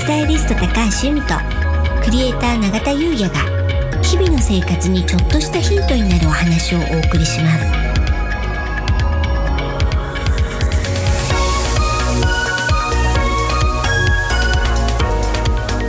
スタイリスト高橋由美とクリエイター永田優也が日々の生活にちょっとしたヒントになるお話をお送りします。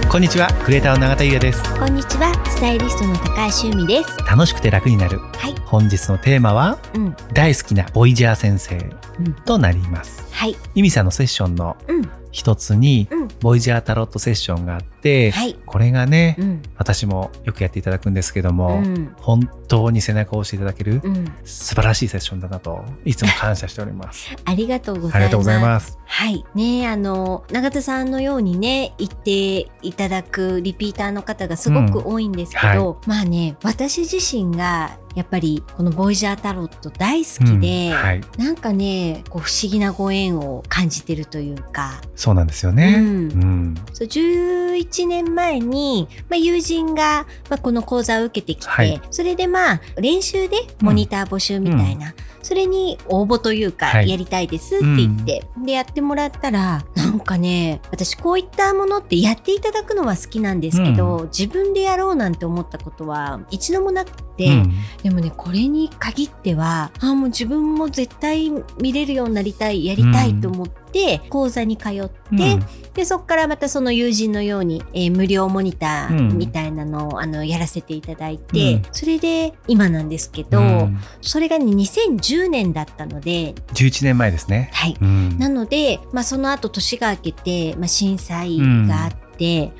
こんにちはクリエイターの永田優也です。こんにちはスタイリストの高橋由美です。楽しくて楽になる。はい。本日のテーマはうん。大好きなボイジャー先生うんとなります。はい。由美さんのセッションのうん一つにうん。ボイジャータロットセッションがあって、はい。これがね、うん。私もよくやっていただくんですけどうも、ん。本当に背中を押していただけるうん。素晴らしいセッションだなといつも感謝しており ます。ありがとうございます。はい。ねあの、永田さんのようにね、言っていただくリピーターの方がすごく多いんですけど、まあね、私自身が、やっぱりこのボイジャータロット大好きで、うん。はい。なんかね、こう不思議なご縁を感じてるというか、そうなんですよね、うん。うん。そう11年前に、まあ、友人が、まあ、この講座を受けてきて、はい。それでまあ練習でモニター募集みたいな、それに応募というか、はい。やりたいですって言って、でやってもらったらなんかね私こういったものってやっていただくのは好きなんですけど、自分でやろうなんて思ったことは一度もなくて、うん。でもねこれに限ってはあもう自分も絶対見れるようになりたいやりたいと思って、講座に通って、うん。でそこからまたその友人のように、えー無料モニターうん。みたいなのを、あのやらせていただいて、うん。それで今なんですけど、うん。それがね2010年だったので、11年前ですね、はい、うん。なので、まあ、その後年が明けて、まあ、震災があって、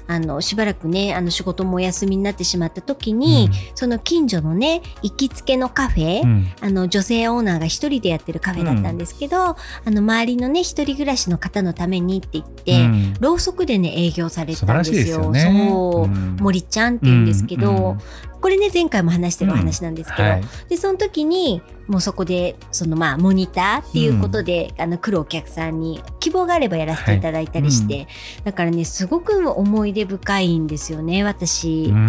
あのしばらくねあの仕事もお休みになってしまった時に、その近所のね行きつけのカフェ、うん。あの女性オーナーが一人でやってるカフェだったんですけど、あの周りのね一人暮らしの方のためにって言って、うん。ろうそくでね営業されてたんですよ。よね。そう、うん。森ちゃんって言うんですけど、うん。うんこれね前回も話してるお話なんですけど、はい。でその時にもうそこでそのまあモニターっていうことで、あの来るお客さんに希望があればやらせていただいたりして、はだからねすごく思い出深いんですよね私。うん。う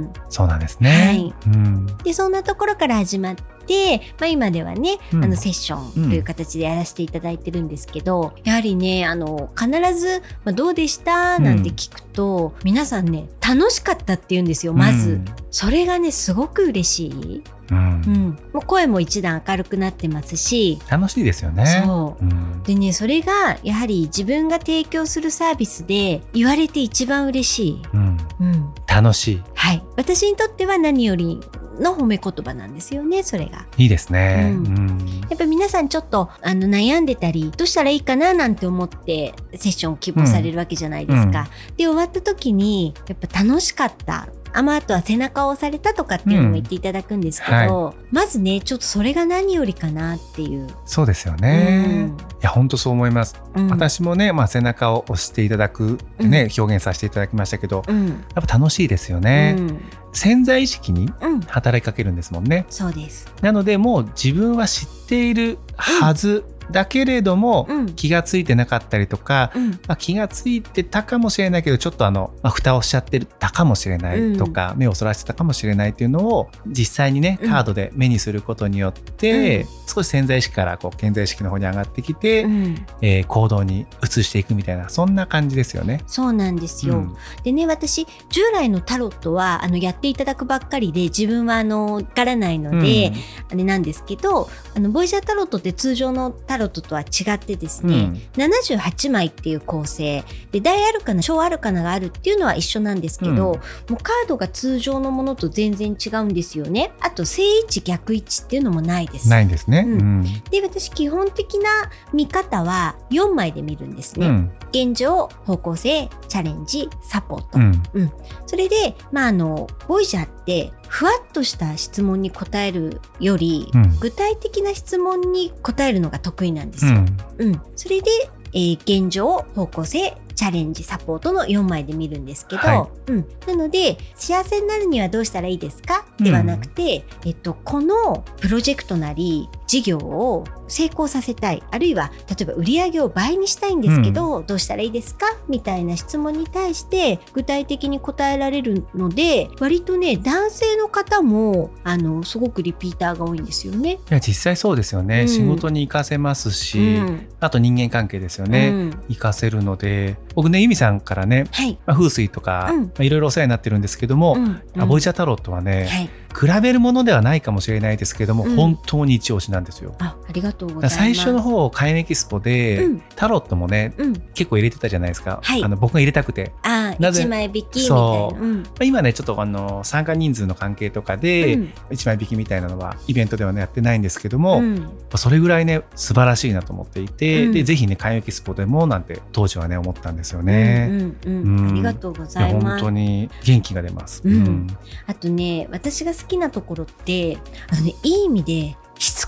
ん。そうなんですね、はい。うん。でそんなところから始まって、まあ、今ではね、うん。あのセッションという形でやらせていただいてるんですけど、やはりねあの必ず、まあ、どうでした？なんて聞くと、皆さんね楽しかったって言うんですよまず、それがねすごく嬉しい、うんうん。うん、もう声も一段明るくなってますし、楽しいですよね。そう。うん。でねそれがやはり自分が提供するサービスで言われて一番嬉しい、うん。うん、楽しい。はい。私にとっては何よりの褒め言葉なんですよねそれが。いいですね、ううん。やっぱり皆さんちょっとあの悩んでたりどうしたらいいかななんて思ってセッションを希望されるわけじゃないですか。で終わった時にやっぱ楽しかった。あまあ、あとは背中を押されたとかっていうのも言っていただくんですけど、うん。まずねちょっとそれが何よりかなっていう。そうですよね、いや本当そう思います、うん、私もね、まあ、背中を押していただくね、表現させていただきましたけどうん、やっぱ楽しいですよね、うん、潜在意識にうん、働きかけるんですもんねそうです。なのでもう自分は知っているはずだけれども、うん、気がついてなかったりとか、うん、まあ、気がついてたかもしれないけどちょっとあの、まあ、蓋をしちゃってたかもしれないとか、目をそらしてたかもしれないっていうのを実際にねうん。カードで目にすることによって、少し潜在意識からこう潜在意識の方に上がってきて、うん、えー行動に移していくみたいなそんな感じですよね。そうなんですよ。うん。でね私従来のタロットはあのやっていただくばっかりで自分はあのわからないので、あれなんですけどあのボイジャータロットって通常のタロットとは違ってですうんね、78枚っていう構成で大アルカナ小アルカナがあるっていうのは一緒なんですけど、うんもうカードが通常のものと全然違うんですよねあと正位置逆位置っていうのもないですないんですね。ううんんで私基本的な見方は4枚で見るんですね、うん現状方向性チャレンジサポート、うんそれでまああのボイジャーってふわっとした質問に答えるより、うん。具体的な質問に答えるのが得意なんですよ。うん。うん。それで、えー現状方向性チャレンジサポートの4枚で見るんですけど、はうん、なので幸せになるにはどうしたらいいですか？ではなくて、えっと、このプロジェクトなり事業を成功させたい。あるいは例えば売り上げを倍にしたいんですけど、どうしたらいいですか？みたいな質問に対して具体的に答えられるので割とね男性の方もあのすごくリピーターが多いんですよね。いや実際そうですよね、うん。仕事に活かせますし、うん。あと人間関係ですよね、うん。活かせるので。僕ね由美さんからね、はい、まあ、風水とか、うん。まあいろいろお世話になってるんですけども、うん。あボイジャータロットはね、はい、比べるものではないかもしれないですけども、うん。本当に一押しなんですよ。あありがとうございます。最初の方開運エキスポで、うん。タロットもねうん、結構入れてたじゃないですか、はい。あの僕が入れたくて、あなぜ？一枚引きみたいな。そう。うん。まあ今ねちょっとあの参加人数の関係とかで、うん。一枚引きみたいなのはイベントでは、ね、やってないんですけども、うん。それぐらいね素晴らしいなと思っていて、うん。でぜひね開運エキスポでもなんて当時はね思ったんですよね。うんうんうん。うん。ありがとうございます。当。に元気が出ます。うん。あとね私が好きなところってあのねいい意味で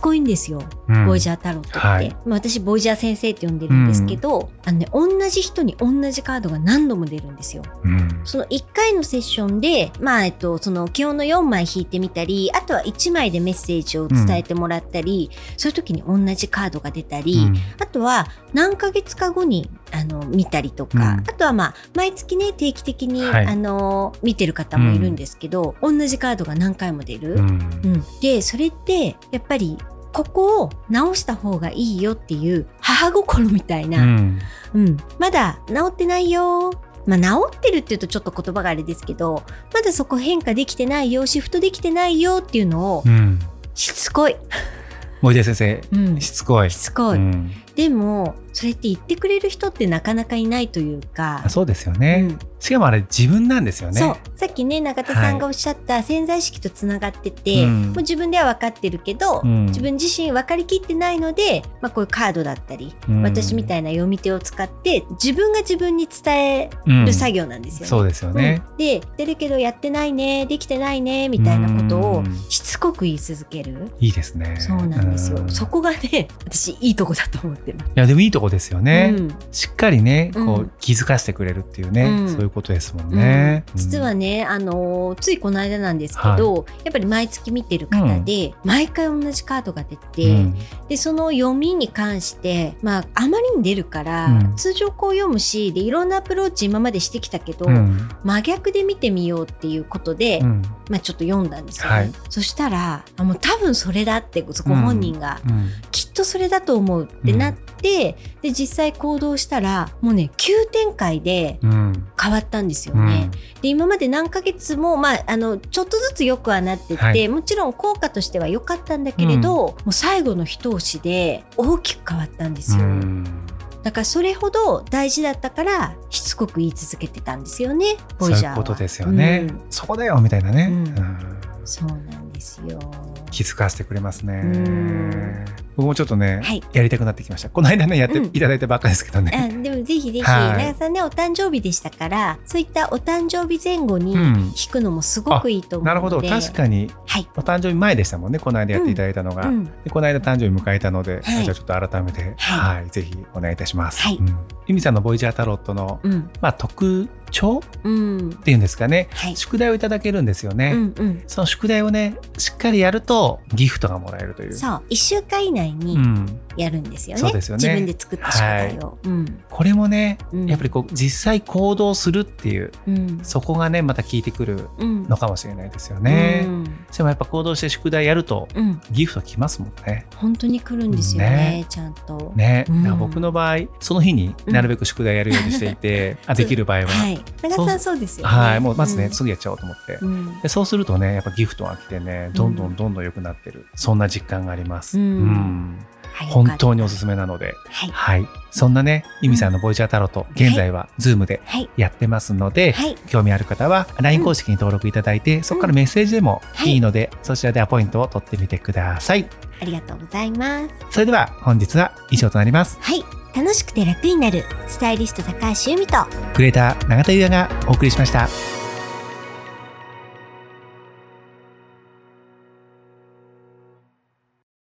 こいんですよ、うん。ボイジャータロットって、はい。まあ私ボイジャー先生って呼んでるんですけど、あのね同じ人に同じカードが何度も出るんですよ。うん。その1回のセッションで、まあ、えっと、その基本の4枚引いてみたり、あとは1枚でメッセージを伝えてもらったり、そういう時に同じカードが出たり、うん。あとは何ヶ月か後にあの見たりとか、うん。あとはまあ毎月ね定期的に、はい。あの見てる方もいるんですけど、同じカードが何回も出る。うん。うん。でそれってやっぱりここを直した方がいいよっていう母心みたいな、うんうん、まだ治ってないよ。まあ、治ってるっていうとちょっと言葉があれですけど、まだそこ変化できてないよ、シフトできてないよっていうのをうんしつこい。森出先生うん、しつこい。しつこい。うんでも、それって言ってくれる人ってなかなかいないというか。あ、そうですよね、うん。しかもあれ自分なんですよね。そう。さっきね永田さんがおっしゃった潜在意識とつながってて、うん。もう自分では分かってるけど、うん。自分自身分かりきってないので、まあ、こういうカードだったり、うん。私みたいな読み手を使って自分が自分に伝えうんる作業なんですよね。そうですよね。うん。で出るけどやってないねできてないねみたいなことをうん。しつこく言い続ける。いいですね。そうなんですよ、うん。そこがね私いいとこだと思ってます。いやでもいいとこですよね。うん。しっかりねこううん気づかせてくれるっていうね、うん。そういうことですもんね。うん。実はね、あのーついこの間なんですけど、やっぱり毎月見てる方で、毎回同じカードが出て、うん。でその読みに関して、まあ、あまりに出るから、うん。通常こう読むしでいろんなアプローチ今までしてきたけど、うん。真逆で見てみようっていうことで、うん。まあ、ちょっと読んだんですよね、はい。そしたらあもう多分それだってご本人が、うん。きっとそれだと思うってなって、で実際行動したらもうね急展開でうん。変わったんですようん。ね。で今まで何ヶ月も、まあ、あのちょっとずつよくはなってて、はい。もちろん効果としては良かったんだけれど、もう最後の一押しで大きく変わったんですよ。うん。だからそれほど大事だったからしつこく言い続けてたんですよねボそういイジャーは。うことですよね。うん。そこだよみたいなね、うん。うん。そうなんですよ。気づかせてくれますね。うん。僕もちょっとね、はい。やりたくなってきました。この間ねやってうん。いただいたばっかですけどね。あでもぜひぜひ、はい。長さんねお誕生日でしたからそういったお誕生日前後にうん。弾くのもすごくいいと思うので、なるほど。確かにはい、お誕生日前でしたもんねこの間やっていただいたのが、うん、でこの間誕生日迎えたので、はい。じゃあちょっと改めて、ははいぜひお願いいたします。はい。うん。由美さんのボイジャータロットの、うん。まあ、特徴っうん。ていうんですかね。はい。宿題をいただけるんですよね。うんうん。その宿題をねしっかりやるとギフトがもらえるという。そう。1週間以内うにん、やるんですよね,、そうですよね。自分で作った宿題を、うん。これもね、うん。やっぱりこう実際行動するっていううん。そこがねまた効いてくるうん。のかもしれないですよね。うん。でもやっぱ行動して宿題やるとうん。ギフト来ますもんね。本当に来るんですよねね。ちゃんと。ね、僕の場合その日になるべく宿題やるようにしていて、あできる場合は、はいはい、長さんそうですよね。もうまずね、うん。すぐやっちゃおうと思って、うん。でそうするとねやっぱギフトが来てねどんどんどんどん良くなってる、そんな実感があります。うん本当におすよすめなので、はい。はい、そんなね由美さんのボイジャータロット現在は Zoom ではい。やってますので、はい。興味ある方は LINE 公式に登録いただいて、そこからメッセージでもい。いので、そちらでアポイントを取ってみてください。ありがとうございます。それでは本日は以上となります。はい。楽しくて楽になるスタイリスト高橋由美とクリエイター永田優也がお送りしました。